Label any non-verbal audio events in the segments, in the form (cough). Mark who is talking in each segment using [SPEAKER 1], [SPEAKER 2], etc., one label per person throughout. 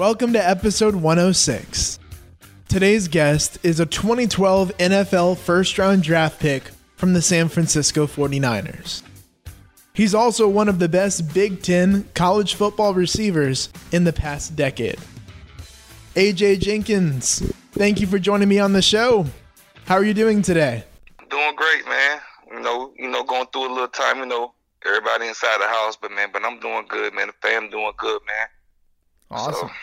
[SPEAKER 1] Welcome to episode 106. Today's guest is a 2012 NFL first round draft pick from the San Francisco 49ers. He's also one of the best Big Ten college football receivers in the past decade. AJ Jenkins, thank you for joining me on the show. How are you doing today?
[SPEAKER 2] Doing great, man. You know, you know, going through a little time, you know, everybody inside the house, but man, but I'm doing good, man. The fam doing good, man.
[SPEAKER 1] Awesome. So.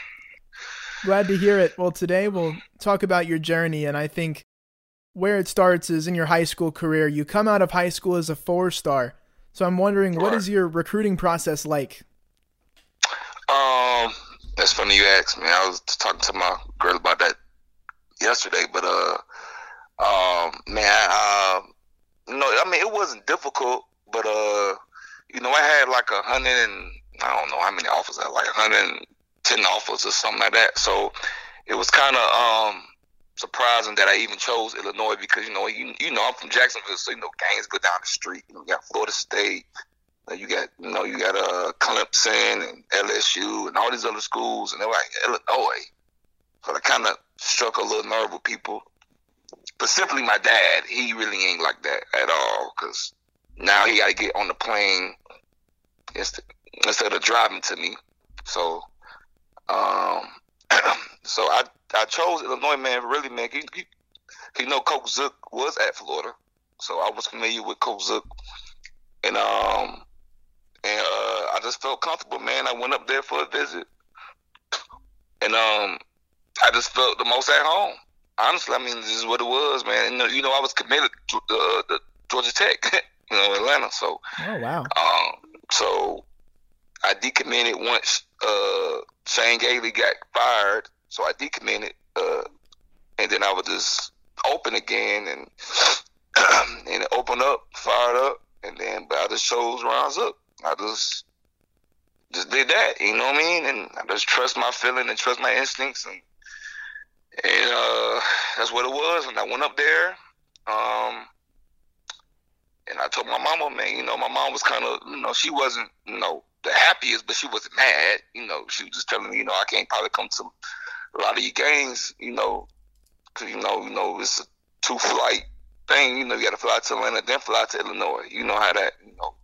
[SPEAKER 1] Glad to hear it. Well, today we'll talk about your journey, and I think where it starts is in your high school career. You come out of high school as a four star. So I'm wondering, what is your recruiting process like?
[SPEAKER 2] Um, that's funny you asked me. I was talking to my girl about that yesterday, but uh, um, man, uh, no, I mean it wasn't difficult, but uh, you know, I had like a hundred and I don't know how many offers, I had like a hundred and ten offers or something like that. So it was kind of um surprising that I even chose Illinois because you know you you know I'm from Jacksonville, so you know go down the street. You, know, you got Florida State, you got you know you got uh Clemson and LSU and all these other schools, and they're like Illinois. So that kind of struck a little nerve with people. Specifically, my dad, he really ain't like that at all because now he got to get on the plane instead of driving to me. So, um, (clears throat) so I I chose Illinois, man. Really, man. You, you, you know, Coach Zook was at Florida, so I was familiar with Coach Zook, and um, and uh, I just felt comfortable, man. I went up there for a visit, and um, I just felt the most at home. Honestly, I mean, this is what it was, man. And, you know, I was committed to uh, the Georgia Tech, (laughs) you know, Atlanta. So,
[SPEAKER 1] oh wow.
[SPEAKER 2] Um, so I decommitted once uh, Chan Gailey got fired, so I decommitted, uh, and then I was just open again and (clears throat) and it opened up, fired up, and then I just chose Rise Up. I just just did that, you know what I mean? And I just trust my feeling and trust my instincts and and uh, that's what it was. And I went up there, um, and I told my mama, man, you know, my mom was kind of, you know, she wasn't, you know, the happiest, but she wasn't mad. You know, she was just telling me, you know, I can't probably come to a lot of your games, you know, because you know, you know, it's a two flight thing. You know, you got to fly to Atlanta, then fly to Illinois. You know how that, you know,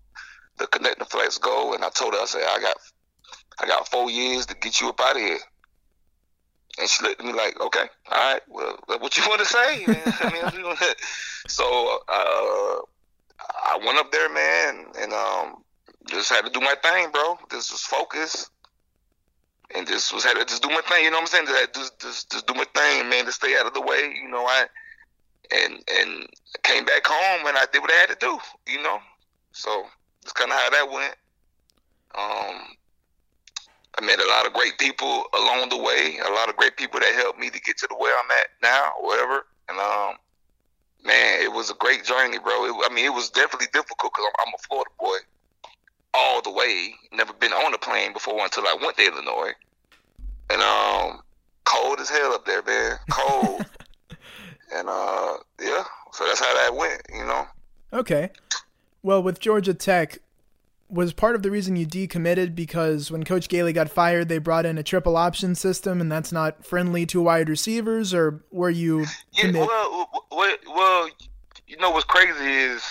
[SPEAKER 2] the connecting flights go. And I told her, I said, I got, I got four years to get you up out of here. And she looked at me like, okay, all right, well, what you want to say? (laughs) I mean, (laughs) so uh, I went up there, man, and um, just had to do my thing, bro. This was focus, and just was had to just do my thing. You know what I'm saying? Just, just, just do my thing, man, to stay out of the way. You know, I and and came back home and I did what I had to do. You know, so that's kind of how that went. Um, I met a lot of great people along the way. A lot of great people that helped me to get to the where I'm at now, whatever. And um, man, it was a great journey, bro. It, I mean, it was definitely difficult because I'm, I'm, a Florida boy all the way. Never been on a plane before until I went to Illinois, and um, cold as hell up there, man. Cold. (laughs) and uh, yeah, so that's how that went, you know.
[SPEAKER 1] Okay. Well, with Georgia Tech, was part of the reason you decommitted because when Coach Gailey got fired, they brought in a triple option system, and that's not friendly to wide receivers, or were you?
[SPEAKER 2] Yeah, well, well, well, you know what's crazy is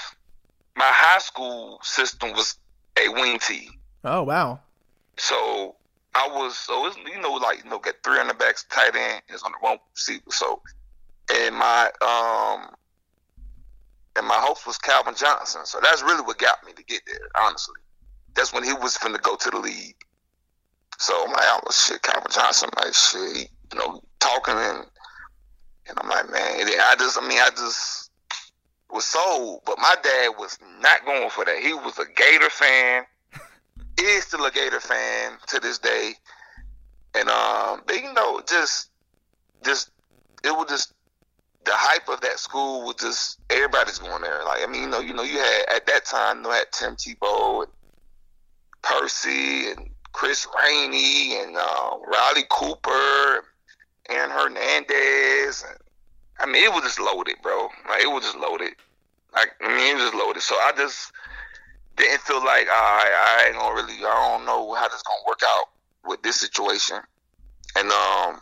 [SPEAKER 2] my high school system was a wing T.
[SPEAKER 1] Oh wow!
[SPEAKER 2] So I was so it's, you know like you know get three on the backs, tight end is on the one receiver. So and my um and my host was Calvin Johnson. So that's really what got me to get there, honestly that's when he was finna go to the league. So I'm like, oh shit, Calvin Johnson, I'm like shit, you know, talking and and I'm like, man, I just, I mean, I just was sold, but my dad was not going for that. He was a Gator fan, (laughs) is still a Gator fan to this day, and um, they, you know, just, just, it was just the hype of that school was just everybody's going there. Like, I mean, you know, you know, you had at that time, you know, had Tim Tebow and Percy and Chris Rainey and uh, Riley Cooper, Aaron Hernandez. And, I mean, it was just loaded, bro. Like it was just loaded. Like I mean, it was just loaded. So I just didn't feel like I, I ain't gonna really. I don't know how this gonna work out with this situation. and um,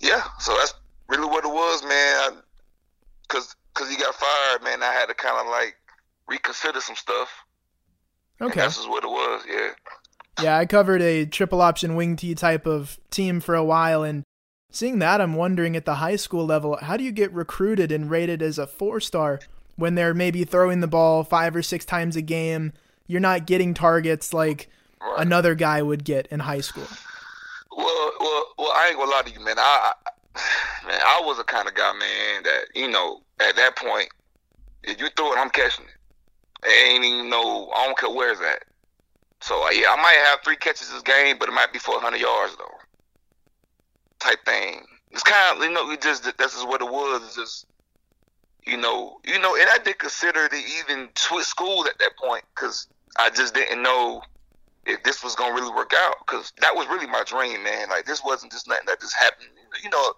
[SPEAKER 2] yeah, so that's really what it was, man. I, Cause, cause he got fired, man. I had to kind of like reconsider some stuff.
[SPEAKER 1] Okay,
[SPEAKER 2] this is what it was. Yeah.
[SPEAKER 1] Yeah, I covered a triple option wing T type of team for a while, and seeing that, I'm wondering at the high school level, how do you get recruited and rated as a four star when they're maybe throwing the ball five or six times a game? You're not getting targets like right. another guy would get in high school.
[SPEAKER 2] Well, well, well, I ain't gonna lie to you, man. I, I man, I was the kind of guy, man, that you know, at that point, if you throw it, I'm catching it. I ain't even know. I don't care where it's at. So uh, yeah, I might have three catches this game, but it might be for 100 yards though, type thing. It's kind of you know, we just this is what it was. Just you know, you know, and I did consider to even switch schools at that point because I just didn't know if this was gonna really work out because that was really my dream, man. Like this wasn't just nothing that just happened. You know,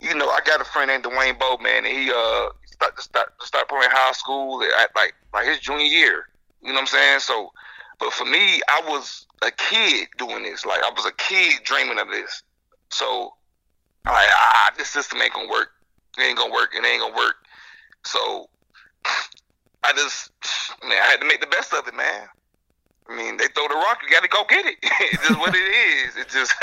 [SPEAKER 2] you know, I got a friend named Dwayne Bowe, man, and he uh start to start to start playing high school at like like his junior year. You know what I'm saying? So but for me, I was a kid doing this. Like I was a kid dreaming of this. So I'm like, ah, this system ain't gonna work. It ain't gonna work. It ain't gonna work. So I just, man, I had to make the best of it, man. I mean, they throw the rock, you got to go get it. (laughs) it's just what it is. It's just,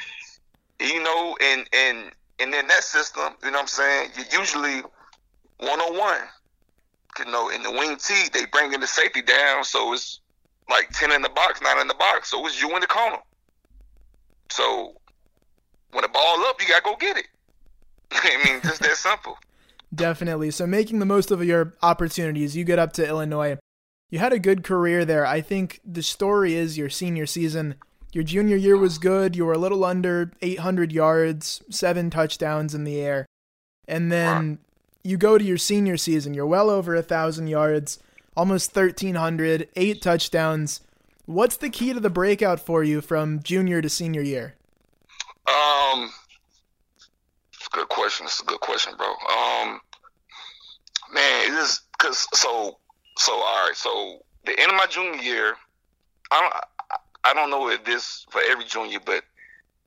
[SPEAKER 2] (laughs) you know, and and and in that system, you know what I'm saying? You usually one on one. You know, in the wing T, they bring in the safety down, so it's like ten in the box, nine in the box. So it's you in the corner. So when the ball up, you gotta go get it. (laughs) I mean, just that simple. (laughs)
[SPEAKER 1] Definitely. So making the most of your opportunities, you get up to Illinois. You had a good career there. I think the story is your senior season. Your junior year was good. You were a little under 800 yards, seven touchdowns in the air. And then you go to your senior season. You're well over a 1,000 yards, almost 1,300, eight touchdowns. What's the key to the breakout for you from junior to senior year?
[SPEAKER 2] Um, it's a good question. It's a good question, bro. Um, man, it is because so so all right. So the end of my junior year, I don't I don't know if this for every junior, but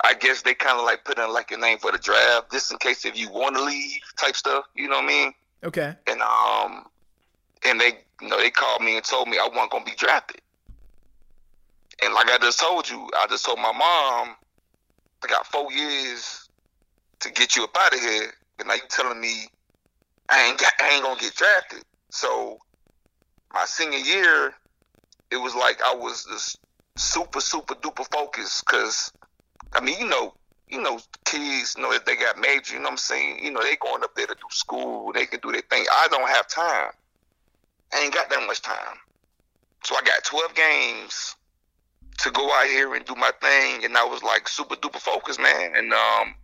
[SPEAKER 2] I guess they kind of like put in like a name for the draft, just in case if you want to leave type stuff. You know what I mean?
[SPEAKER 1] Okay.
[SPEAKER 2] And um, and they you know they called me and told me I wasn't gonna be drafted. And like I just told you, I just told my mom, I got four years to get you up out of here, and now you telling me I ain't got, I ain't gonna get drafted. So my senior year, it was like I was just super super duper focused because I mean you know you know kids you know if they got major you know what I'm saying you know they going up there to do school they can do their thing. I don't have time. I ain't got that much time. So I got 12 games to go out here and do my thing, and I was like super duper focused, man. And um,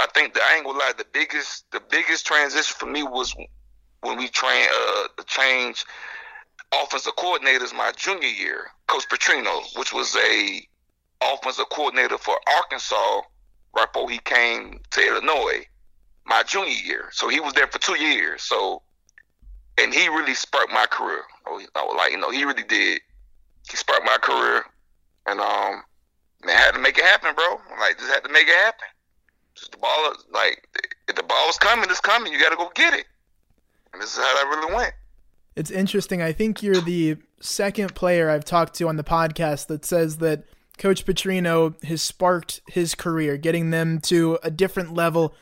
[SPEAKER 2] I think the gonna lie, the biggest the biggest transition for me was when we train uh change offensive coordinators my junior year, Coach Petrino, which was a offensive coordinator for Arkansas right before he came to Illinois my junior year. So he was there for two years. So and he really sparked my career. I was like, you know, he really did. He sparked my career. And um I had to make it happen, bro. Like just had to make it happen. Just the ball, like if the ball was coming, it's coming. You got to go get it. And this is how that really went.
[SPEAKER 1] It's interesting. I think you're the second player I've talked to on the podcast that says that Coach Petrino has sparked his career, getting them to a different level.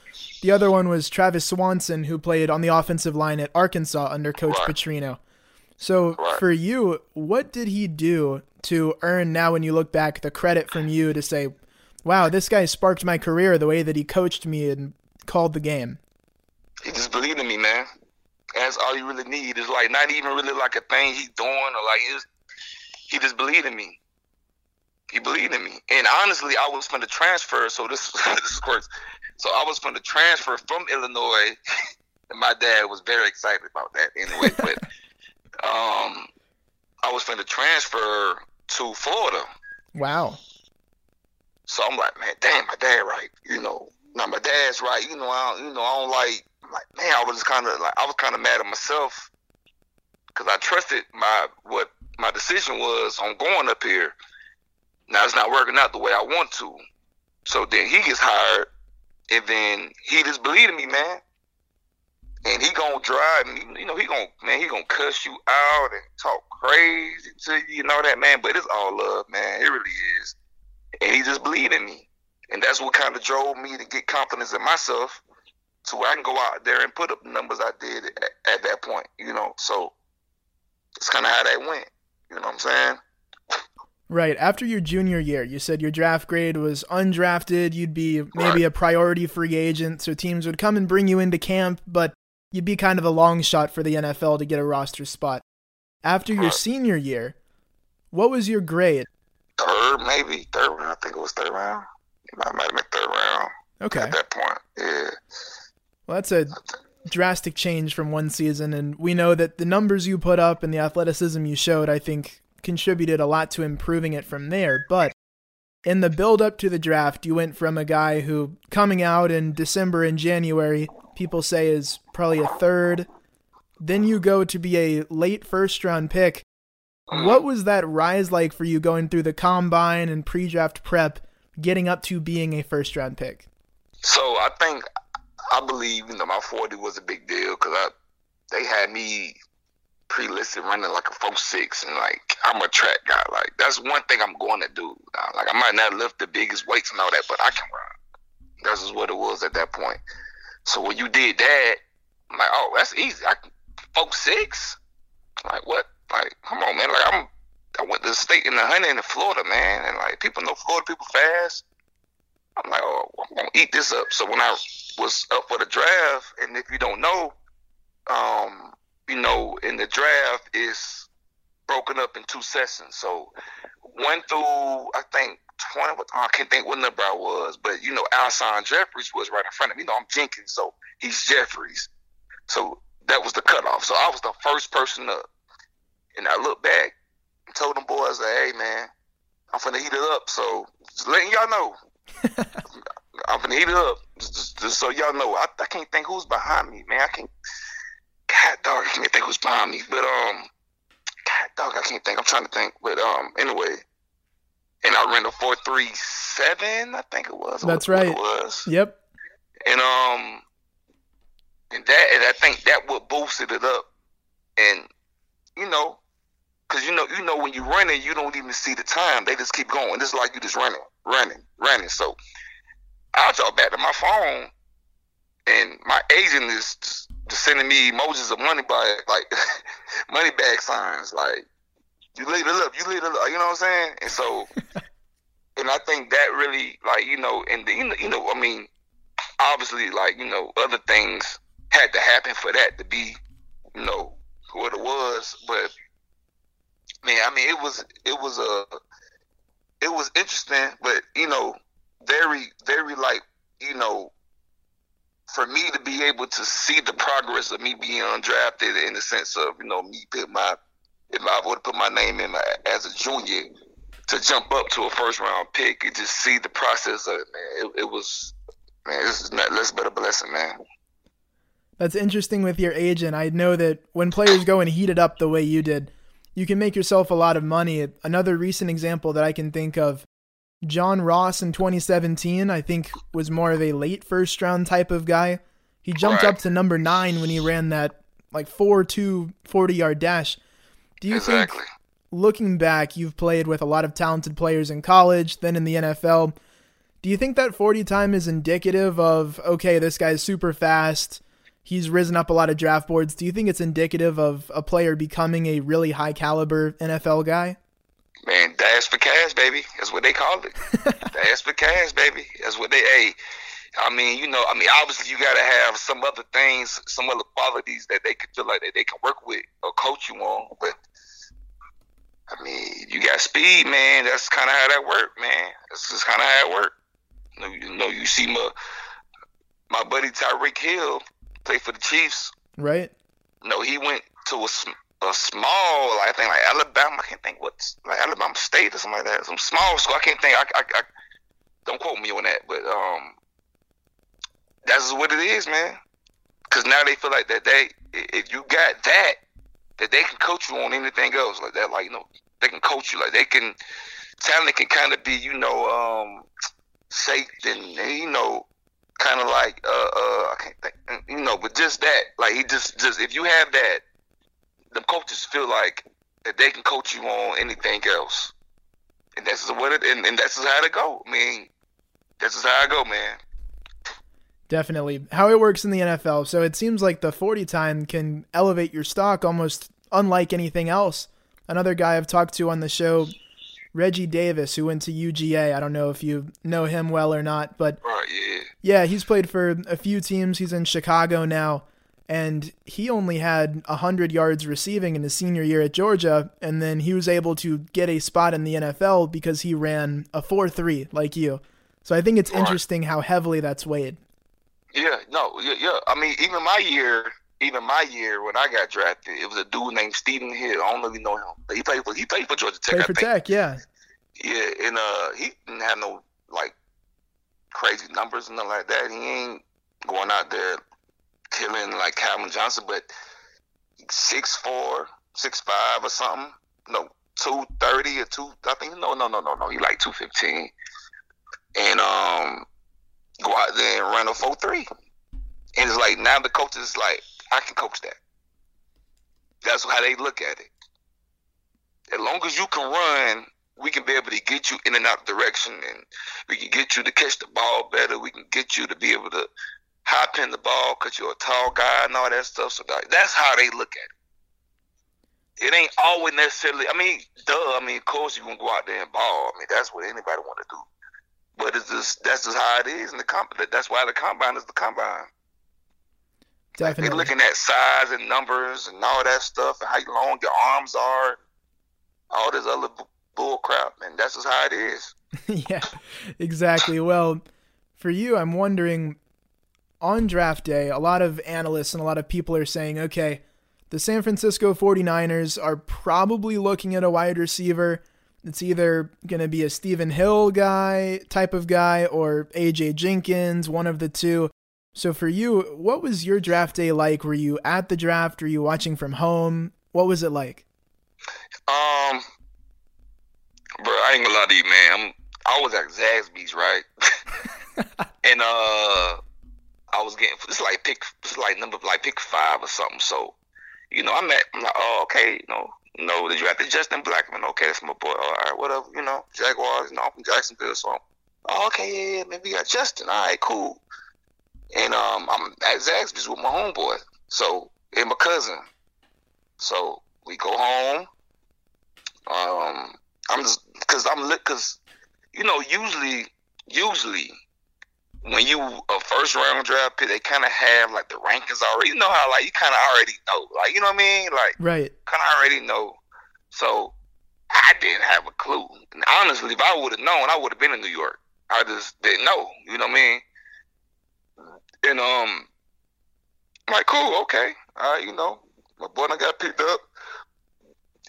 [SPEAKER 1] The other one was Travis Swanson, who played on the offensive line at Arkansas under Coach right. Petrino. So right. for you, what did he do to earn now when you look back the credit from you to say, wow, this guy sparked my career the way that he coached me and called the game.
[SPEAKER 2] He just believed in me, man. That's all you really need. Is like not even really like a thing he's doing or like his, he just believed in me. He believed in me. And honestly, I was from the transfer, so this (laughs) this works. So I was from the transfer from Illinois, (laughs) and my dad was very excited about that anyway. but (laughs) um, I was from the transfer to Florida.
[SPEAKER 1] Wow.
[SPEAKER 2] So I'm like, man, damn, my dad right. You know, now my dad's right. You know, I don't, you know, I don't like. I'm like, man, I was kind of like, I was kind of mad at myself because I trusted my what my decision was on going up here. Now it's not working out the way I want to. So then he gets hired, and then he just believed in me, man. And he gonna drive me, you know, he gonna man, he gonna cuss you out and talk crazy to you, you know that man. But it's all love, man. It really is. And he just believed in me. And that's what kind of drove me to get confidence in myself so I can go out there and put up the numbers I did at, at that point, you know. So it's kind of how that went. You know what I'm saying?
[SPEAKER 1] Right. After your junior year, you said your draft grade was undrafted. You'd be maybe a priority free agent, so teams would come and bring you into camp, but you'd be kind of a long shot for the NFL to get a roster spot. After your senior year, what was your grade?
[SPEAKER 2] Third, maybe third round. I think it was third round. It might have been third round.
[SPEAKER 1] Okay.
[SPEAKER 2] At that point, yeah.
[SPEAKER 1] Well, that's a drastic change from one season, and we know that the numbers you put up and the athleticism you showed, I think, contributed a lot to improving it from there. But in the build up to the draft, you went from a guy who, coming out in December and January, people say is probably a third. Then you go to be a late first round pick. What was that rise like for you going through the combine and pre draft prep, getting up to being a first round pick?
[SPEAKER 2] So I think I believe you know my forty was a big deal because I they had me pre-listed running like a four six and like I'm a track guy. Like that's one thing I'm going to do. Like I might not lift the biggest weights and all that, but I can run. That's just what it was at that point. So when you did that, I'm like, oh, that's easy. I can four six. Like what? Like come on, man. Like I'm. I went to the state in the hunting in Florida, man, and like people know Florida people fast. I'm like, oh, I'm gonna eat this up. So when I was up for the draft, and if you don't know, um, you know, in the draft is broken up in two sessions. So one through I think twenty. I can't think what number I was, but you know, Alshon Jeffries was right in front of me. You know, I'm Jenkins, so he's Jeffries. So that was the cutoff. So I was the first person up, and I looked back and told them boys, "Hey, man, I'm finna heat it up." So just letting y'all know. (laughs) I'm gonna heat it up just, just so y'all know. I, I can't think who's behind me, man. I can't. God dog, I can't think who's behind me. But um, God dog, I can't think. I'm trying to think. But um, anyway, and I ran a four three seven. I think it was.
[SPEAKER 1] That's right.
[SPEAKER 2] It was.
[SPEAKER 1] Yep.
[SPEAKER 2] And um, and that and I think that what boosted it up. And you know, cause you know, you know, when you're running, you don't even see the time. They just keep going. It's like you just running, running, running. So I'll talk back to my phone, and my agent is just sending me emojis of money bag, like (laughs) money bag signs, like you lead it up, you lead it up, you know what I'm saying? And so, (laughs) and I think that really, like you know, and the, you know, you know, I mean, obviously, like you know, other things had to happen for that to be, you know, what it was, but man, I mean, it was, it was a, it was interesting, but you know, very, very like, you know, for me to be able to see the progress of me being undrafted in the sense of, you know, me put my, if I would put my name in my, as a junior, to jump up to a first round pick and just see the process of it, man, it, it was, man, this is not less but a blessing, man.
[SPEAKER 1] That's interesting with your agent. I know that when players go and heat it up the way you did, you can make yourself a lot of money. Another recent example that I can think of John Ross in 2017, I think, was more of a late first round type of guy. He jumped up to number nine when he ran that like 4 2 40 yard dash. Do you exactly. think, looking back, you've played with a lot of talented players in college, then in the NFL? Do you think that 40 time is indicative of, okay, this guy's super fast? He's risen up a lot of draft boards. Do you think it's indicative of a player becoming a really high caliber NFL guy?
[SPEAKER 2] Man, dash for cash, baby. That's what they call it. (laughs) dash for cash, baby. That's what they. Hey, I mean, you know, I mean, obviously you got to have some other things, some other qualities that they can feel like that they can work with or coach you on. But I mean, you got speed, man. That's kind of how that work, man. That's just kind of how it work. You know, you know, you see my my buddy Tyreek Hill play for the Chiefs.
[SPEAKER 1] Right.
[SPEAKER 2] No, he went to a a small, I think like Alabama. I can't think what's like Alabama State or something like that. Some small school. I can't think. I, I, I don't quote me on that, but um, that's what it is, man. Because now they feel like that they, if you got that, that they can coach you on anything else like that. Like you know, they can coach you. Like they can, talent can kind of be, you know, um, safe and, and you know, kind of like uh uh I can't think, you know, but just that, like he just just if you have that, the coaches feel like that they can coach you on anything else, and that's what it and, and that's how it go. I mean, that's just how I go, man.
[SPEAKER 1] Definitely. How it works in the NFL. So it seems like the 40 time can elevate your stock almost unlike anything else. Another guy I've talked to on the show, Reggie Davis, who went to UGA. I don't know if you know him well or not, but
[SPEAKER 2] right, yeah.
[SPEAKER 1] yeah, he's played for a few teams. He's in Chicago now, and he only had 100 yards receiving in his senior year at Georgia, and then he was able to get a spot in the NFL because he ran a 4 3 like you. So I think it's interesting how heavily that's weighed.
[SPEAKER 2] Yeah, no, yeah, yeah. I mean, even my year, even my year when I got drafted, it was a dude named Stephen Hill. I don't know if you know him. He played for he played for Georgia Tech.
[SPEAKER 1] Played for Tech, yeah.
[SPEAKER 2] Yeah, and uh, he didn't have no like crazy numbers and nothing like that. He ain't going out there killing like Calvin Johnson, but six four, six five or something. No, two thirty or two. I think no, no, no, no, no. He like two fifteen, and um go out there and run a four three. And it's like now the coach is like, I can coach that. That's how they look at it. As long as you can run, we can be able to get you in and out direction and we can get you to catch the ball better. We can get you to be able to high pin the ball because you're a tall guy and all that stuff. So that's how they look at it. It ain't always necessarily. I mean, duh. I mean, of course you can go out there and ball. I mean, that's what anybody want to do. But it's just that's just how it is in the combine. That's why the combine is the combine.
[SPEAKER 1] Definitely.
[SPEAKER 2] They're looking at size and numbers and all that stuff and how long your arms are, all this other bull crap, and that's just how it is. (laughs)
[SPEAKER 1] yeah, exactly. Well, for you, I'm wondering on draft day, a lot of analysts and a lot of people are saying, okay, the San Francisco 49ers are probably looking at a wide receiver it's either going to be a Stephen Hill guy type of guy or AJ Jenkins, one of the two. So for you, what was your draft day like? Were you at the draft? Were you watching from home? What was it like?
[SPEAKER 2] Um, bro, I ain't gonna lie to you, man. I'm, I was at Zaxby's, right? (laughs) and uh, I was getting it's like pick, it's like number like pick five or something. So, you know, I'm at, I'm like, oh, okay, you know, you have to Justin Blackmon, Okay, that's my boy. All right, whatever. You know, Jaguars. You know, I'm from Jacksonville, so. Oh, okay, yeah, yeah, maybe you got Justin. All right, cool. And um, I'm at Zaxby's with my homeboy, so and my cousin. So we go home. Um, I'm just because I'm lit because you know usually usually when you a first round draft pick, they kind of have like the rankings already. You know how like you kind of already know, like you know what I mean, like
[SPEAKER 1] right,
[SPEAKER 2] kind of already know. So I didn't have a clue. And honestly, if I would have known, I would have been in New York. I just didn't know. You know what I mean? And um, I'm like, cool, okay, all right, you know, my boy I got picked up.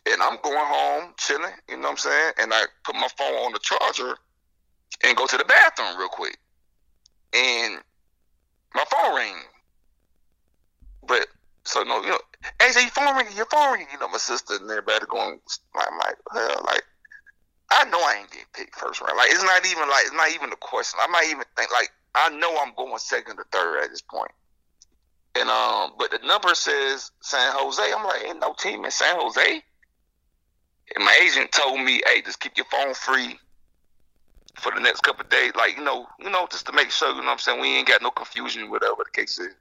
[SPEAKER 2] And I'm going home, chilling, you know what I'm saying? And I put my phone on the charger and go to the bathroom real quick and my phone rang. But so no, you know, say your phone ringing, your phone ringing. You know, my sister and everybody going. I'm like, hell, like I know I ain't getting picked first round. Like it's not even like it's not even a question. I might even think like I know I'm going second or third at this point. And um, but the number says San Jose. I'm like, ain't no team in San Jose. And my agent told me, hey, just keep your phone free for the next couple days, like you know, you know, just to make sure, you know, what I'm saying we ain't got no confusion, whatever the case is.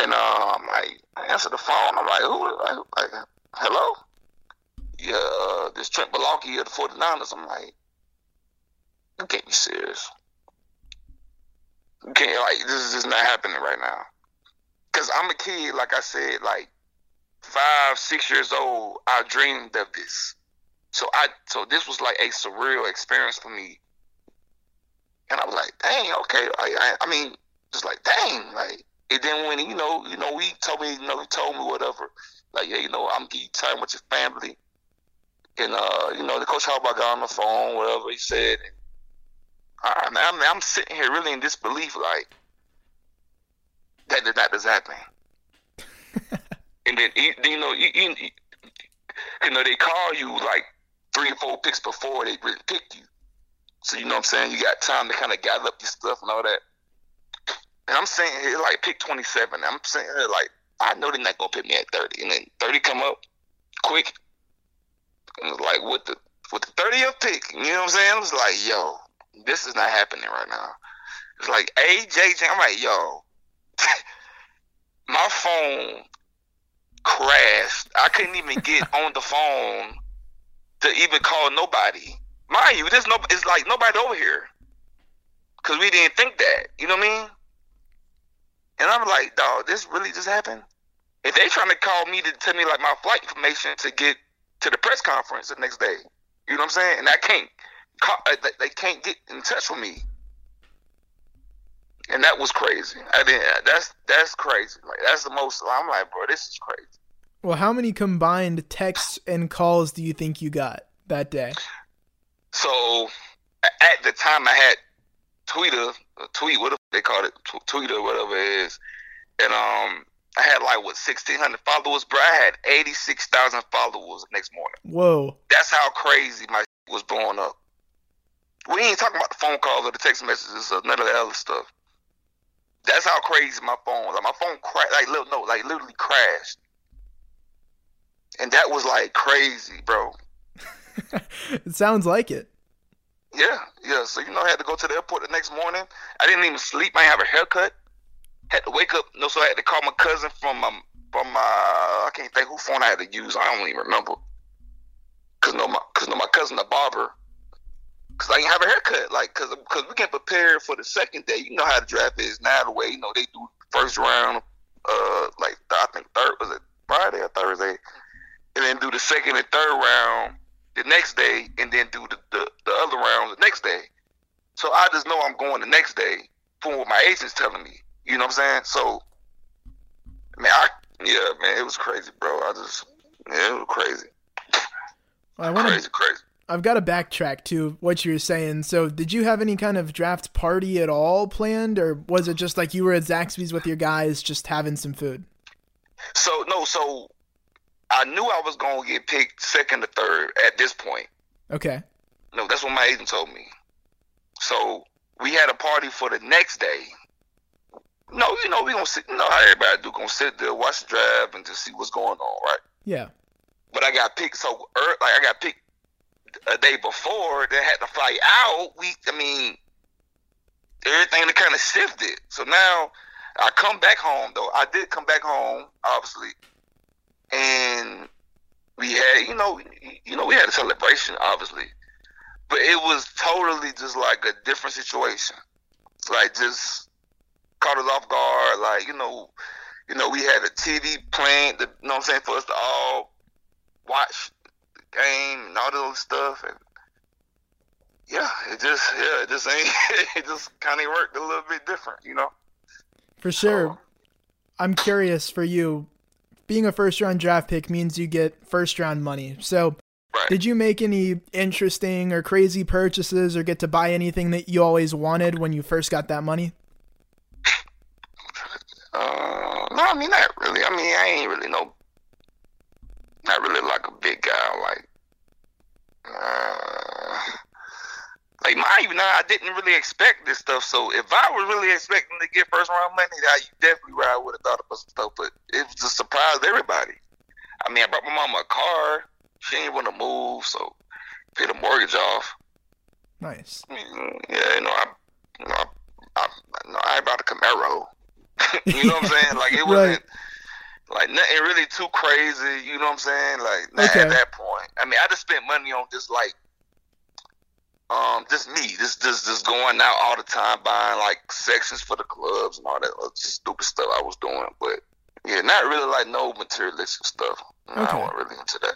[SPEAKER 2] And uh, I'm I answer the phone. I'm like, who? Like, like hello? Yeah, uh, this Trent Baalke of the 49ers. I'm like, you can't be serious. You can't like this is just not happening right now. Cause I'm a kid, like I said, like five, six years old. I dreamed of this. So I, so this was like a surreal experience for me and I was like, dang, okay. I, I, I mean, just like, dang, like. And then when you know, you know, he told me, you know, he told me whatever, like, yeah, you know, I'm getting time with your family, and uh, you know, the coach Harbaugh got on the phone, whatever he said. And, I, I'm, I'm sitting here really in disbelief, like that did not does happen. (laughs) and then you know, you, you, you know, they call you like three or four picks before they really picked you. So you know what I'm saying? You got time to kind of gather up your stuff and all that. And I'm saying here, like pick 27. I'm saying here, like I know they're not gonna pick me at 30, and then 30 come up quick. And it's like with the with the 30th pick, you know what I'm saying? I was like, yo, this is not happening right now. It's like AJ. I'm like, yo, (laughs) my phone crashed. I couldn't even get (laughs) on the phone to even call nobody. Mind you, there's no. It's like nobody over here because we didn't think that. You know what I mean? And I'm like, dog, this really just happened. If they trying to call me to tell me like my flight information to get to the press conference the next day, you know what I'm saying? And I can't, call, uh, they can't get in touch with me. And that was crazy. I didn't. That's that's crazy. Like that's the most. I'm like, bro, this is crazy.
[SPEAKER 1] Well, how many combined texts and calls do you think you got that day?
[SPEAKER 2] So at the time, I had Twitter, tweet, what they call it, Twitter, whatever it is, and um, I had like what sixteen hundred followers, bro. I had eighty six thousand followers the next morning.
[SPEAKER 1] Whoa,
[SPEAKER 2] that's how crazy my was blowing up. We ain't talking about the phone calls or the text messages or none of that other stuff. That's how crazy my phone was. Like my phone crashed, like little no, like literally crashed, and that was like crazy, bro. (laughs)
[SPEAKER 1] it sounds like it.
[SPEAKER 2] Yeah, yeah. So you know, I had to go to the airport the next morning. I didn't even sleep. I didn't have a haircut. Had to wake up. No, so I had to call my cousin from my from my I can't think who phone I had to use. I don't even remember. Cause no, my cause no, my cousin the barber. Cause I didn't have a haircut. Like, cause cause we can prepare for the second day. You know how the draft is now. The way you know they do first round. Uh, like I think third was it Friday or Thursday, and then do the second and third round the next day and then do the, the, the other round the next day. So I just know I'm going the next day from what my agent's telling me. You know what I'm saying? So, man, I, yeah, man, it was crazy, bro. I just, yeah, it was crazy.
[SPEAKER 1] I wanna, crazy, crazy. I've got to backtrack to what you were saying. So, did you have any kind of draft party at all planned, or was it just like you were at Zaxby's with your guys, just having some food?
[SPEAKER 2] So no, so I knew I was gonna get picked second or third at this point.
[SPEAKER 1] Okay.
[SPEAKER 2] No, that's what my agent told me. So we had a party for the next day. No, you know we gonna sit. You know how everybody do gonna sit there, watch the drive, and just see what's going on, right?
[SPEAKER 1] Yeah.
[SPEAKER 2] But I got picked so early, like I got picked a day before. They had to fly out. We, I mean, everything kind of shifted. So now I come back home though. I did come back home, obviously and we had, you know, you know, we had a celebration, obviously, but it was totally just like a different situation. Like just caught us off guard. Like you know, you know, we had a TV playing. The, you know what I'm saying for us to all watch the game and all this stuff, and yeah, it just yeah, it just ain't. (laughs) it just kind of worked a little bit different, you know.
[SPEAKER 1] For sure. So, I'm curious for you being a first round draft pick means you get first round money. So, right. did you make any interesting or crazy purchases or get to buy anything that you always wanted when you first got that money?
[SPEAKER 2] Uh, no, I mean not really. I mean, I ain't really no, not really like a big guy. Like, uh, like mind you, now I didn't really expect this stuff. So if I was really expecting to get first round money, you definitely I would have thought about some stuff. But it was a surprise to everybody. I mean, I brought my mama a car. She didn't want to move, so paid the mortgage off.
[SPEAKER 1] Nice.
[SPEAKER 2] I mean, yeah, you know, I, you know, I, I, you know, I bought a Camaro. you know what I'm saying? Like it (laughs) wasn't. Right. Like nothing really too crazy, you know what I'm saying? Like okay. at that point, I mean, I just spent money on just like um, just me, just just just going out all the time, buying like sections for the clubs and all that stupid stuff I was doing. But yeah, not really like no materialistic stuff. Okay. I wasn't really into that.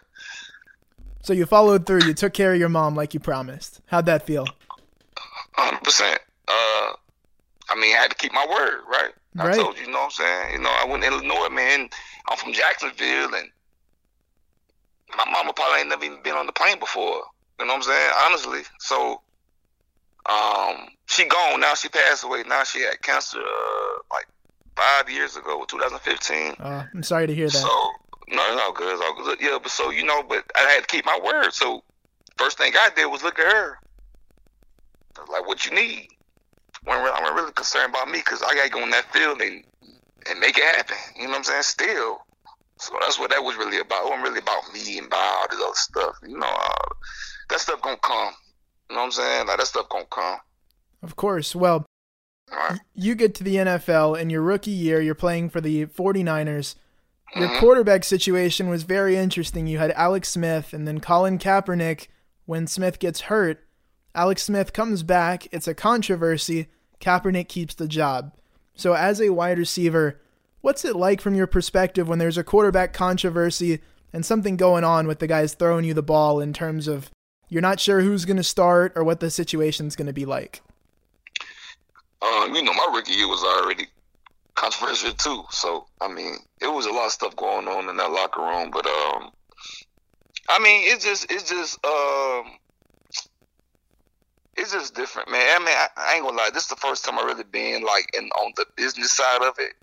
[SPEAKER 1] So you followed through. You took care of your mom like you promised. How'd that feel?
[SPEAKER 2] Hundred percent. Uh, I mean, I had to keep my word, right? I told you, you know what I'm saying. You know, I went to Illinois, man. I'm from Jacksonville, and my mama probably ain't never even been on the plane before. You know what I'm saying? Honestly. So, um, she gone now. She passed away. Now she had cancer uh, like five years ago, 2015.
[SPEAKER 1] Uh, I'm sorry to hear that.
[SPEAKER 2] So no, no, good. It's all good. Yeah, but so you know, but I had to keep my word. So first thing I did was look at her. like what you need. When I'm really concerned about me because I got to go in that field and and make it happen. You know what I'm saying? Still. So that's what that was really about. It wasn't really about me and about all this other stuff. You know, uh, that stuff gonna come. You know what I'm saying? Like that stuff gonna come.
[SPEAKER 1] Of course. Well, right. you get to the NFL in your rookie year. You're playing for the 49ers. Your mm-hmm. quarterback situation was very interesting. You had Alex Smith and then Colin Kaepernick. When Smith gets hurt, Alex Smith comes back. It's a controversy. Kaepernick keeps the job. So, as a wide receiver, what's it like from your perspective when there's a quarterback controversy and something going on with the guys throwing you the ball in terms of you're not sure who's going to start or what the situation's going to be like?
[SPEAKER 2] Um, you know, my rookie year was already controversial too. So I mean, it was a lot of stuff going on in that locker room. But um, I mean, it's just it's just um, it's just different, man. I mean, I, I, ain't gonna lie. This is the first time I really been like in on the business side of it,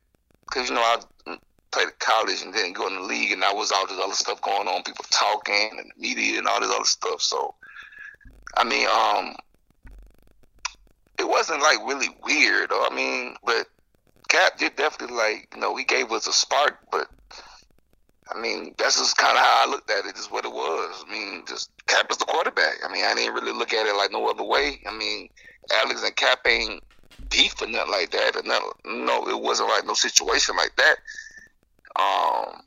[SPEAKER 2] because you know I played at college and then go in the league, and I was all this other stuff going on, people talking and media and all this other stuff. So, I mean, um, it wasn't like really weird. I mean, but Cap did definitely like you know he gave us a spark, but I mean that's just kind of how I looked at it. Is what it was. I mean, just Cap is the quarterback. I mean, I didn't really look at it like no other way. I mean, Alex and Cap ain't beef or nothing like that. Nothing, no, it wasn't like no situation like that. Um,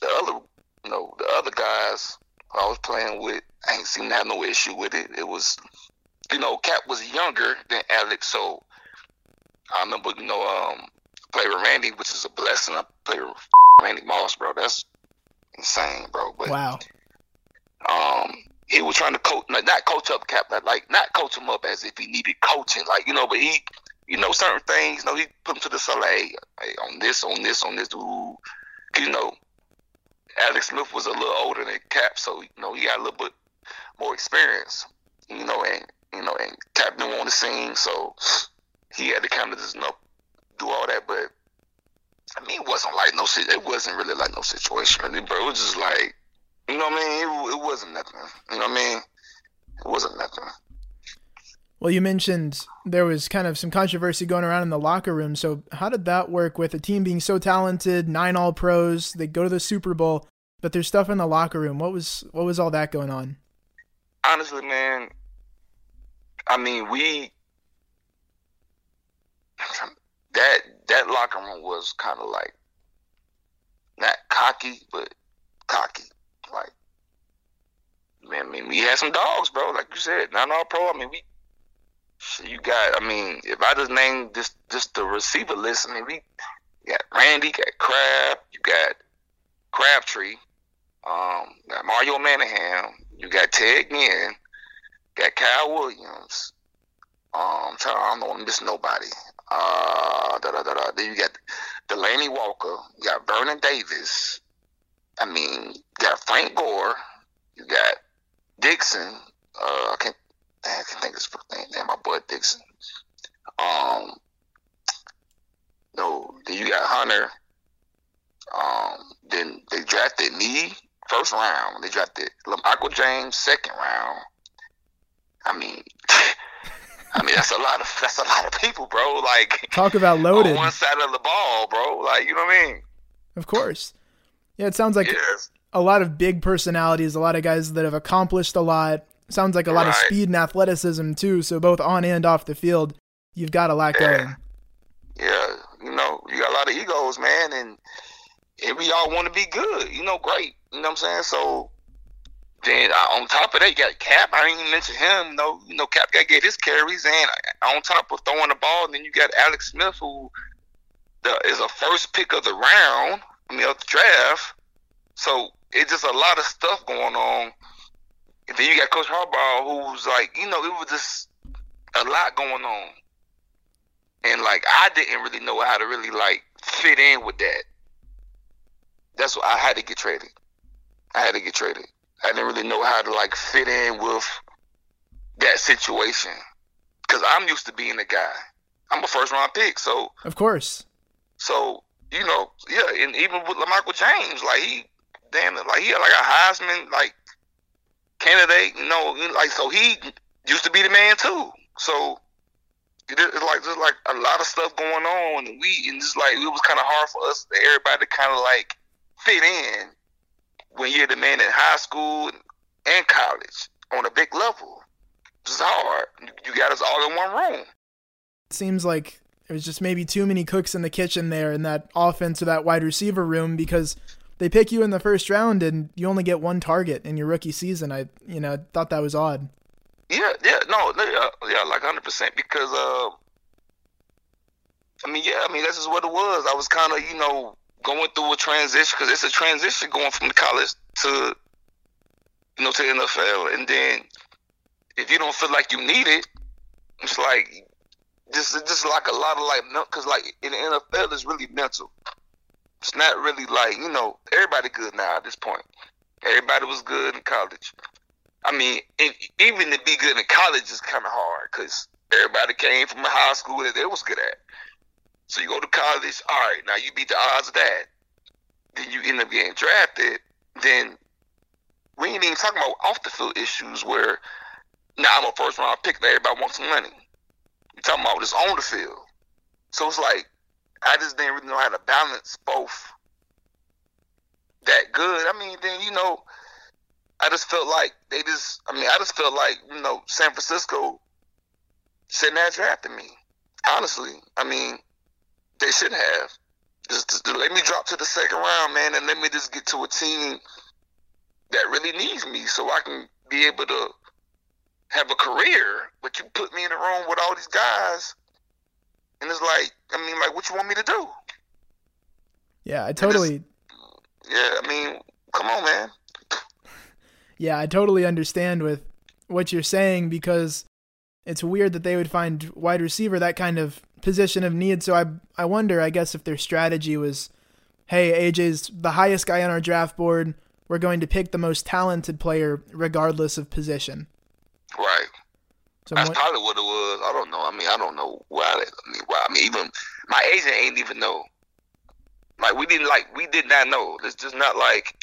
[SPEAKER 2] the other, you know, the other guys I was playing with, I ain't seen have no issue with it. It was, you know, Cap was younger than Alex, so I remember, you know, um, play with Randy, which is a blessing. I play with (laughs) Randy Moss, bro. That's insane, bro. But
[SPEAKER 1] wow.
[SPEAKER 2] Um, he was trying to coach, not coach up Cap, like not coach him up as if he needed coaching, like you know. But he, you know, certain things, you know, he put him to the hey, on this, on this, on this. Ooh, you know, Alex Smith was a little older than Cap, so you know he got a little bit more experience, you know, and you know, and Cap didn't want to sing, so he had to kind of just you know do all that. But I mean, it wasn't like no it wasn't really like no situation, really, bro. It was just like you know what I mean. It, it wasn't nothing. You know what I mean? It wasn't nothing.
[SPEAKER 1] Well, you mentioned there was kind of some controversy going around in the locker room. So, how did that work with a team being so talented, nine All Pros, they go to the Super Bowl, but there's stuff in the locker room. What was what was all that going on?
[SPEAKER 2] Honestly, man, I mean, we that that locker room was kind of like not cocky, but cocky. Like, man, I mean, we had some dogs, bro. Like you said, not all pro. I mean, we. So you got. I mean, if I just name just just the receiver list, I mean, we got Randy, got Crab, you got Crabtree, um, got Mario Manningham, you got Ted Ginn, got Kyle Williams. Um, I don't want to miss nobody. Uh, da, da, da. Then you got Delanie Walker. You got Vernon Davis. I mean, you got Frank Gore. You got Dixon. Uh, I can't. I can't think of his name. Damn, my boy Dixon. Um, no. Then you got Hunter. Um, then they drafted me first round. They drafted Michael James second round. I mean, (laughs) I mean, that's a lot of that's a lot of people, bro. Like
[SPEAKER 1] talk about loaded.
[SPEAKER 2] On one side of the ball, bro. Like you know what I mean?
[SPEAKER 1] Of course. Yeah, it sounds like yes. a lot of big personalities, a lot of guys that have accomplished a lot. Sounds like a lot right. of speed and athleticism too. So both on and off the field, you've got a lot yeah. going.
[SPEAKER 2] Yeah, you know, you got a lot of egos, man, and and we all want to be good. You know, great. You know what I'm saying? So then uh, on top of that, you got Cap. I didn't even mention him. No, you know, Cap got to get his carries, and on top of throwing the ball, then you got Alex Smith, who the, is a first pick of the round. I mean, of the draft. So it's just a lot of stuff going on. And then you got Coach Harbaugh, who's like, you know, it was just a lot going on, and like I didn't really know how to really like fit in with that. That's why I had to get traded. I had to get traded. I didn't really know how to like fit in with that situation because I'm used to being the guy. I'm a first round pick, so
[SPEAKER 1] of course.
[SPEAKER 2] So you know, yeah, and even with Michael James, like he, damn, it, like he had like a Heisman like candidate, you know, like so he used to be the man too. So it's like there's like a lot of stuff going on, and we and just like it was kind of hard for us, everybody, to kind of like fit in when you're the man in high school and college on a big level. It's hard. You got us all in one room.
[SPEAKER 1] It seems like there's just maybe too many cooks in the kitchen there in that offense or that wide receiver room because they pick you in the first round and you only get one target in your rookie season. I you know thought that was odd.
[SPEAKER 2] Yeah, yeah, no, yeah, yeah like hundred percent because uh, I mean, yeah, I mean that's just what it was. I was kind of you know going through a transition because it's a transition going from the college to you know to NFL, and then if you don't feel like you need it, it's like just just like a lot of like because like in the NFL it's really mental. It's not really like you know everybody good now at this point. Everybody was good in college. I mean, even to be good in college is kind of hard because everybody came from a high school that they was good at. So you go to college, all right, now you beat the odds of that. Then you end up getting drafted. Then we ain't even talking about off the field issues where now I'm a first round pick and everybody wants some money. You talking about this on the field. So it's like I just didn't really know how to balance both that good. I mean, then you know, I just felt like they just. I mean, I just felt like you know, San Francisco shouldn't have drafted me. Honestly, I mean, they should have. Just, just let me drop to the second round, man, and let me just get to a team that really needs me, so I can be able to have a career. But you put me in a room with all these guys and it's like, I mean, like, what you want me to do?
[SPEAKER 1] Yeah, I totally.
[SPEAKER 2] Yeah, I mean, come on, man.
[SPEAKER 1] yeah, I totally understand with what you're saying because it's weird that they would find wide receiver that kind of position of need. So I I wonder, I guess, if their strategy was, hey, AJ's the highest guy on our draft board. We're going to pick the most talented player regardless of position.
[SPEAKER 2] Right. So That's probably what it was. I don't know. I mean, I don't know why. I mean, why? I mean, even my agent ain't even know. Like we didn't like we did not know. It's just not like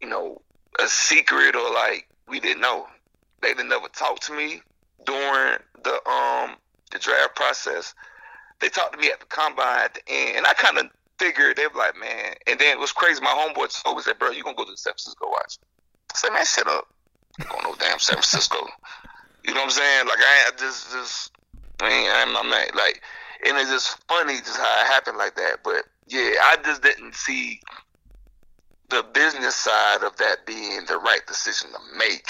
[SPEAKER 2] you know a secret or like we didn't know. They didn't never talk to me during the um the draft process. They talked to me at the combine at the end, and I kind of figured they were like, man. And then it was crazy. My homeboy told me, said, bro, you gonna go to San Francisco watch? I said, man, shut up. Going no damn San Francisco. You know what I'm saying? Like I, just just I mean I'm, not like and it's just funny just how it happened like that. But yeah, I just didn't see the business side of that being the right decision to make.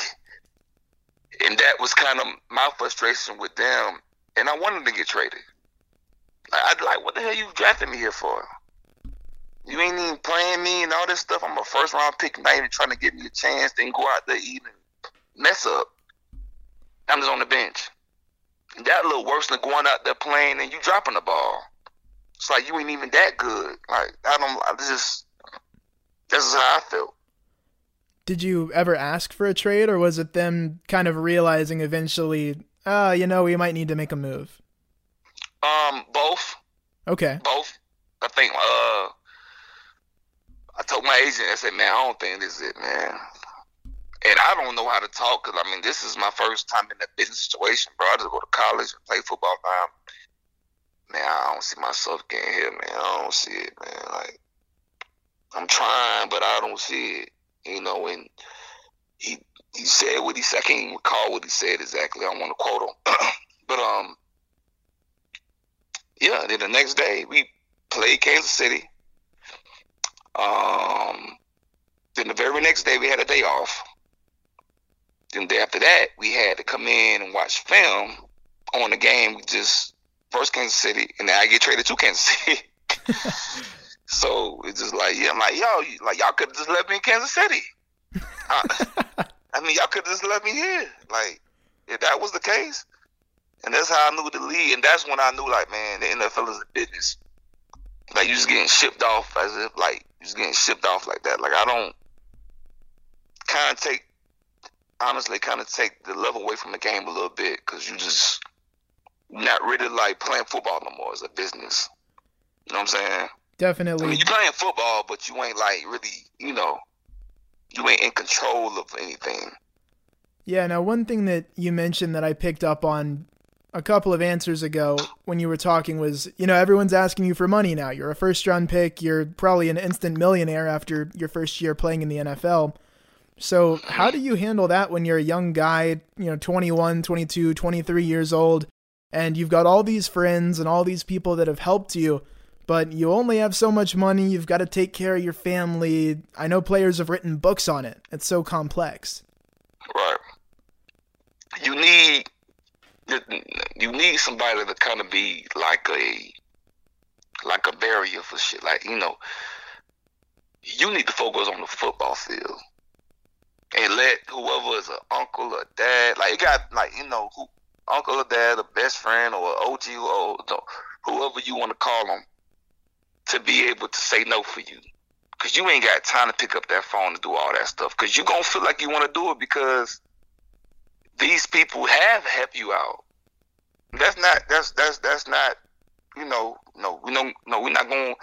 [SPEAKER 2] And that was kind of my frustration with them. And I wanted to get traded. Like, I'd like, what the hell you drafting me here for? You ain't even playing me and all this stuff. I'm a first round pick, not even trying to give me a chance, then go out there even mess up. I'm just on the bench. That little worse than going out there playing and you dropping the ball. It's like you ain't even that good. Like I don't. I just this is how I felt.
[SPEAKER 1] Did you ever ask for a trade, or was it them kind of realizing eventually, ah, uh, you know, we might need to make a move?
[SPEAKER 2] Um, both.
[SPEAKER 1] Okay.
[SPEAKER 2] Both. I think. Uh, I told my agent. I said, "Man, I don't think this is it, man and I don't know how to talk because I mean this is my first time in a business situation, bro. I just go to college and play football now. Man, I don't see myself getting here, man. I don't see it, man. Like I'm trying, but I don't see it. You know, and he he said what he said. I can't even recall what he said exactly. I don't want to quote him, (clears throat) but um, yeah. Then the next day we played Kansas City. Um, then the very next day we had a day off. Then day after that, we had to come in and watch film on the game. We just first Kansas City, and then I get traded to Kansas City. (laughs) so it's just like, yeah, I'm like, yo, like y'all could just left me in Kansas City. I, (laughs) I mean, y'all could just left me here. Like, if that was the case, and that's how I knew the league, and that's when I knew, like, man, the NFL is a business. Like, you just getting shipped off as if, like, you just getting shipped off like that. Like, I don't kind of take honestly kind of take the love away from the game a little bit because you just not really like playing football no more as a business. You know what I'm saying?
[SPEAKER 1] Definitely.
[SPEAKER 2] I mean, you playing football, but you ain't like really, you know, you ain't in control of anything.
[SPEAKER 1] Yeah, now one thing that you mentioned that I picked up on a couple of answers ago when you were talking was, you know, everyone's asking you for money now. You're a first round pick, you're probably an instant millionaire after your first year playing in the NFL. So, how do you handle that when you're a young guy, you know, 21, 22, 23 years old, and you've got all these friends and all these people that have helped you, but you only have so much money, you've got to take care of your family. I know players have written books on it. It's so complex.
[SPEAKER 2] Right. You need you need somebody to kind of be like a like a barrier for shit. Like you know, you need to focus on the football field and let whoever is an uncle or dad, like you got like you know who uncle or dad, a best friend or OG or whoever you want to call them, to be able to say no for you. Cause you ain't got time to pick up that phone and do all that stuff. Cause you gonna feel like you want to do it because these people have helped you out. That's not that's that's that's not you know no we don't no we're not gonna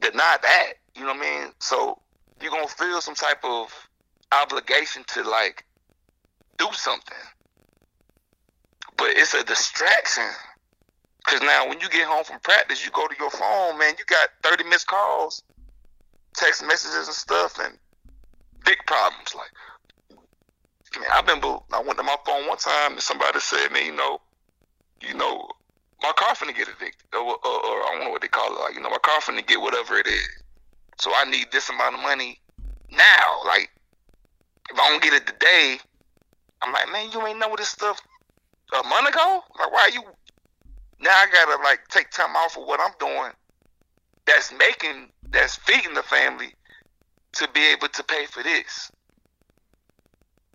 [SPEAKER 2] deny that you know what I mean. So you're gonna feel some type of obligation to like do something, but it's a distraction. Cause now when you get home from practice, you go to your phone, man. You got 30 missed calls, text messages and stuff, and big problems. Like I mean, I remember I went to my phone one time and somebody said, "Man, you know, you know, my car finna get evicted, or, or, or I don't know what they call it. Like, you know, my car finna get whatever it is. So I need this amount of money now. Like, if I don't get it today, I'm like, man, you ain't know this stuff a month ago. Like, why you? Now I gotta like take time off of what I'm doing. That's making, that's feeding the family to be able to pay for this.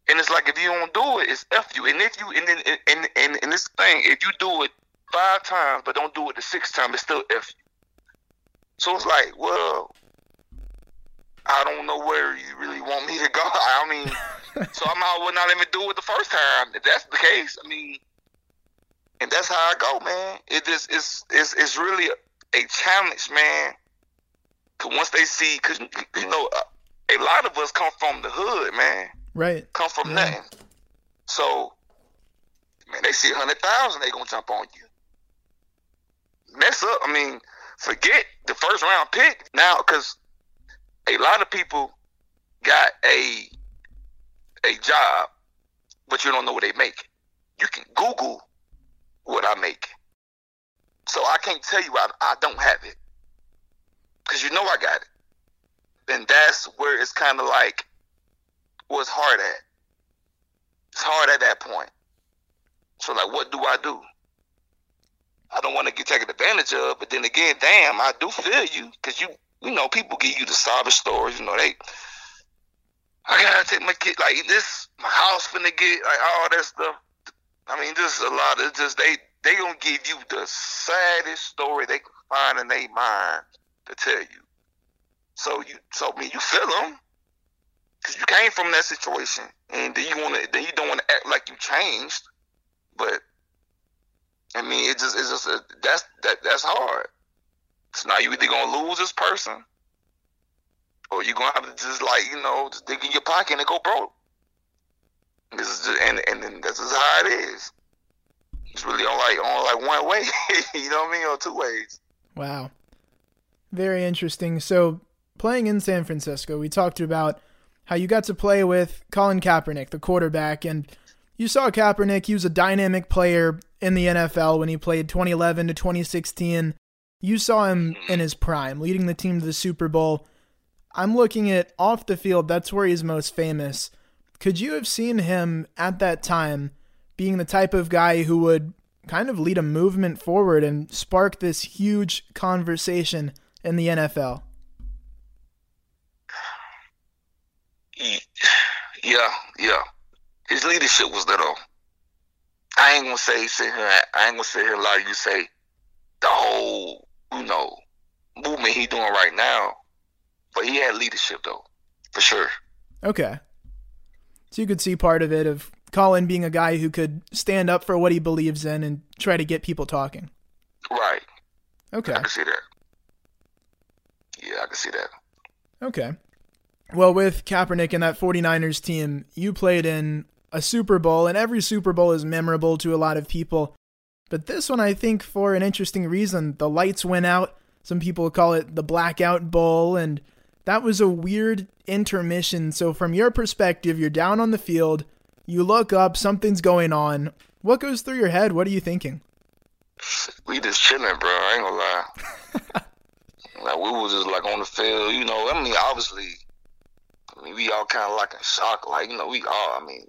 [SPEAKER 2] And it's like if you don't do it, it's f you. And if you and then and and, and this thing, if you do it five times but don't do it the sixth time, it's still f you. So it's like, well, I don't know where you really want me to go. (laughs) I mean, so I might well not even do it the first time. If that's the case, I mean, and that's how I go, man. It just it's it's it's really a, a challenge, man. Cause once they see, cause you know, uh, a lot of us come from the hood, man.
[SPEAKER 1] Right.
[SPEAKER 2] Come from yeah. nothing. So, man, they see a hundred thousand, they gonna jump on you. Mess up. I mean, forget the first round pick now, because a lot of people got a a job, but you don't know what they make. You can Google what I make. So I can't tell you I, I don't have it. Because you know I got it. And that's where it's kind of like was hard at. It's hard at that point. So like, what do I do? I don't want to get taken advantage of, but then again, damn, I do feel you because you, you know, people give you the sob stories. You know, they, I gotta take my kid like this. My house finna get like all that stuff. I mean, just a lot of just they they gonna give you the saddest story they can find in their mind to tell you. So you, so I mean, you feel them because you came from that situation, and then you want to, then you don't want to act like you changed. But I mean, it just, it's just a, that's that that's hard. So now you either gonna lose this person, or you're gonna have to just like you know just dig in your pocket and go broke. This is just, and and then this is how it is. It's really on like on like one way, (laughs) you know what I mean, or two ways.
[SPEAKER 1] Wow, very interesting. So playing in San Francisco, we talked about how you got to play with Colin Kaepernick, the quarterback, and you saw Kaepernick. He was a dynamic player in the NFL when he played 2011 to 2016. You saw him in mm-hmm. his prime, leading the team to the Super Bowl. I'm looking at off the field, that's where he's most famous. Could you have seen him at that time being the type of guy who would kind of lead a movement forward and spark this huge conversation in the NFL?
[SPEAKER 2] Yeah, yeah. His leadership was there though. Um, I ain't gonna say sit here. I ain't gonna sit here like you say the whole you know movement he doing right now, but he had leadership though, for sure.
[SPEAKER 1] Okay. So you could see part of it of Colin being a guy who could stand up for what he believes in and try to get people talking.
[SPEAKER 2] Right.
[SPEAKER 1] Okay.
[SPEAKER 2] I can see that. Yeah, I can see that.
[SPEAKER 1] Okay. Well, with Kaepernick and that 49ers team, you played in a Super Bowl, and every Super Bowl is memorable to a lot of people. But this one, I think, for an interesting reason, the lights went out. Some people call it the Blackout Bowl, and that was a weird intermission. So, from your perspective, you're down on the field, you look up, something's going on. What goes through your head? What are you thinking?
[SPEAKER 2] We just chilling, bro. I ain't gonna lie. (laughs) like we was just like on the field, you know. I mean, obviously, I mean, we all kind of like in shock. Like you know, we all. I mean,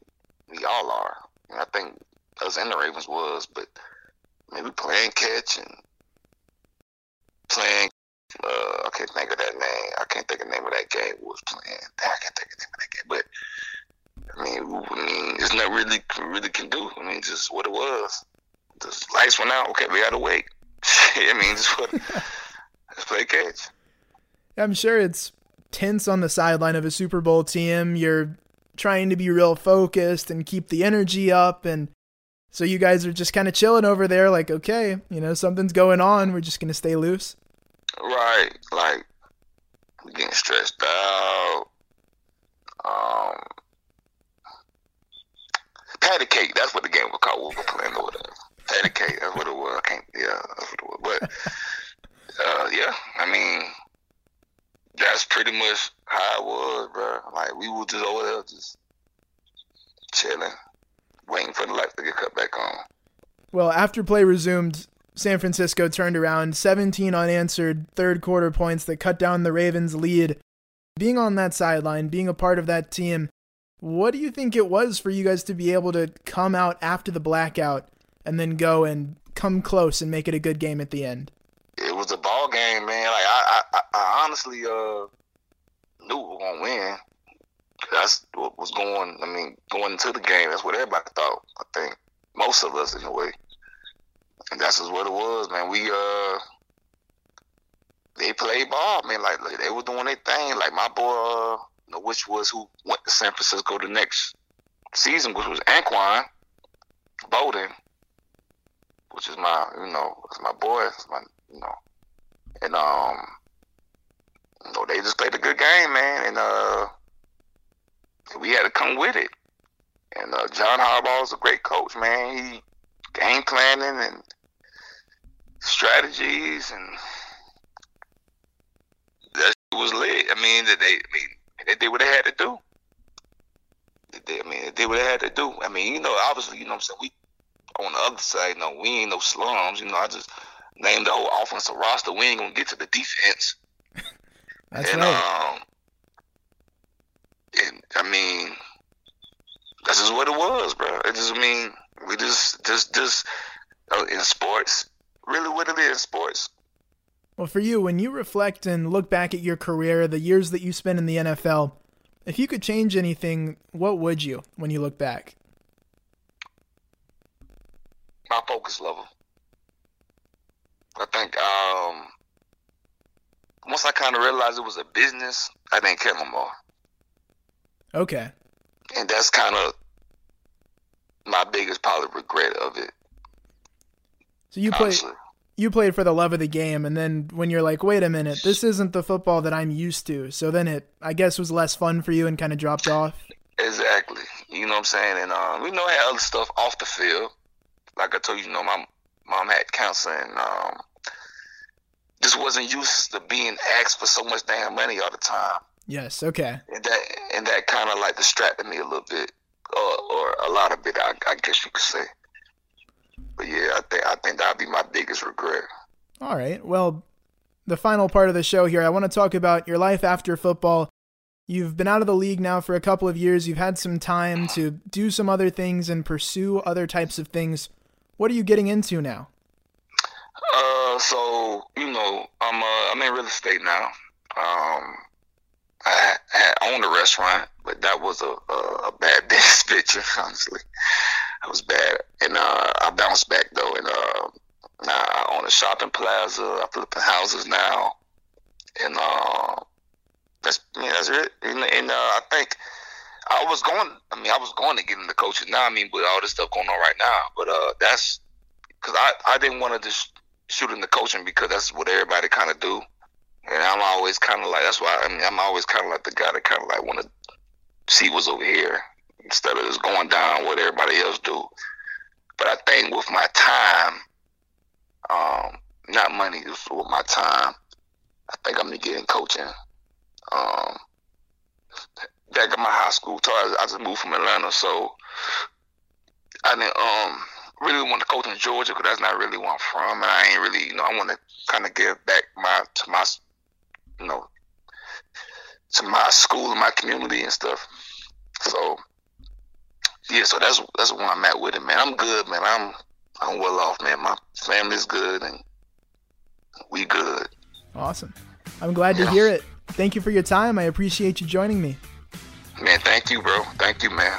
[SPEAKER 2] we all are. I think us and the Ravens was, but maybe playing catch and playing. Uh, I can't think of that name. I can't think of the name of that game. We was playing. I can't think of the name of that game. But I mean, I mean, it's not really really can do. I mean, just what it was. The lights went out. Okay, we to wait. (laughs) I mean, just what. (laughs) let's play catch.
[SPEAKER 1] I'm sure it's tense on the sideline of a Super Bowl team. You're trying to be real focused and keep the energy up and so you guys are just kind of chilling over there like okay you know something's going on we're just going to stay loose.
[SPEAKER 2] Right like we're getting stressed out um patty cake that's what the game was called we were playing over there. Patty cake that's what it was i can't yeah that's what it was but (laughs) uh yeah i mean that's pretty much how it was, bro. Like we were just over there, just chilling, waiting for the lights to get cut back on.
[SPEAKER 1] Well, after play resumed, San Francisco turned around 17 unanswered third quarter points that cut down the Ravens' lead. Being on that sideline, being a part of that team, what do you think it was for you guys to be able to come out after the blackout and then go and come close and make it a good game at the end?
[SPEAKER 2] It was a ball game, man. Like I, I, I honestly uh knew we were gonna win. That's what was going. I mean, going into the game, that's what everybody thought. I think most of us, in a way, and that's just what it was, man. We uh, they played ball, man. Like, like they were doing their thing. Like my boy, uh, which was who went to San Francisco the next season, which was Anquan Boldin, which is my, you know, it's my boy, it's my, you know, and um, you know, they just played a good game, man, and uh, we had to come with it. And uh, John Harbaugh is a great coach, man. He game planning and strategies and that was lit. I mean, that they, I mean, they did what they had to do. They, I mean, they did what they had to do. I mean, you know, obviously, you know what I'm saying. We on the other side, you know, we ain't no slums. You know, I just named the whole offensive roster. We ain't gonna get to the defense. (laughs)
[SPEAKER 1] That's and, right. Um,
[SPEAKER 2] and I mean, that's just what it was, bro. It just I mean we just just just uh, in sports, really what it is, sports.
[SPEAKER 1] Well, for you, when you reflect and look back at your career, the years that you spent in the NFL, if you could change anything, what would you when you look back?
[SPEAKER 2] My focus level. I think um, once I kind of realized it was a business, I didn't care no more.
[SPEAKER 1] Okay.
[SPEAKER 2] And that's kind of my biggest probably regret of it.
[SPEAKER 1] So you played you played for the love of the game, and then when you're like, wait a minute, this isn't the football that I'm used to. So then it, I guess, was less fun for you and kind of dropped off.
[SPEAKER 2] Exactly. You know what I'm saying? And um, we know I had other stuff off the field. Like I told you, you know, my mom had cancer, and um, just wasn't used to being asked for so much damn money all the time.
[SPEAKER 1] Yes. Okay.
[SPEAKER 2] And that and that kind of like distracted me a little bit, or, or a lot of it, I, I guess you could say. But yeah, I think I think that'd be my biggest regret.
[SPEAKER 1] All right. Well, the final part of the show here, I want to talk about your life after football. You've been out of the league now for a couple of years. You've had some time to do some other things and pursue other types of things. What are you getting into now?
[SPEAKER 2] Uh, so you know, I'm uh, I'm in real estate now. Um, I, I owned a restaurant, but that was a a, a bad (laughs) business picture. Honestly, it was bad, and uh, I bounced back though, and uh, now I own a shopping plaza. I flip houses now, and uh, that's yeah, that's it. And, and uh, I think I was going. I mean, I was going to get into coaching now. I mean, with all this stuff going on right now, but uh, that's because I I didn't want to just shooting the coaching because that's what everybody kind of do. And I'm always kind of like that's why I mean I'm always kind of like the guy that kind of like want to see what's over here. instead of just going down what everybody else do. But I think with my time, um, not money, just with my time, I think I'm gonna get in coaching. Um, back at my high school, I just moved from Atlanta, so I didn't um really want to coach in Georgia because that's not really where I'm from, and I ain't really, you know, I want to kind of give back my to my, you know, to my school and my community and stuff. So yeah, so that's that's where I'm at with it, man. I'm good, man. I'm I'm well off, man. My family's good and we good.
[SPEAKER 1] Awesome. I'm glad to hear it. Thank you for your time. I appreciate you joining me.
[SPEAKER 2] Man, thank you, bro. Thank you, man.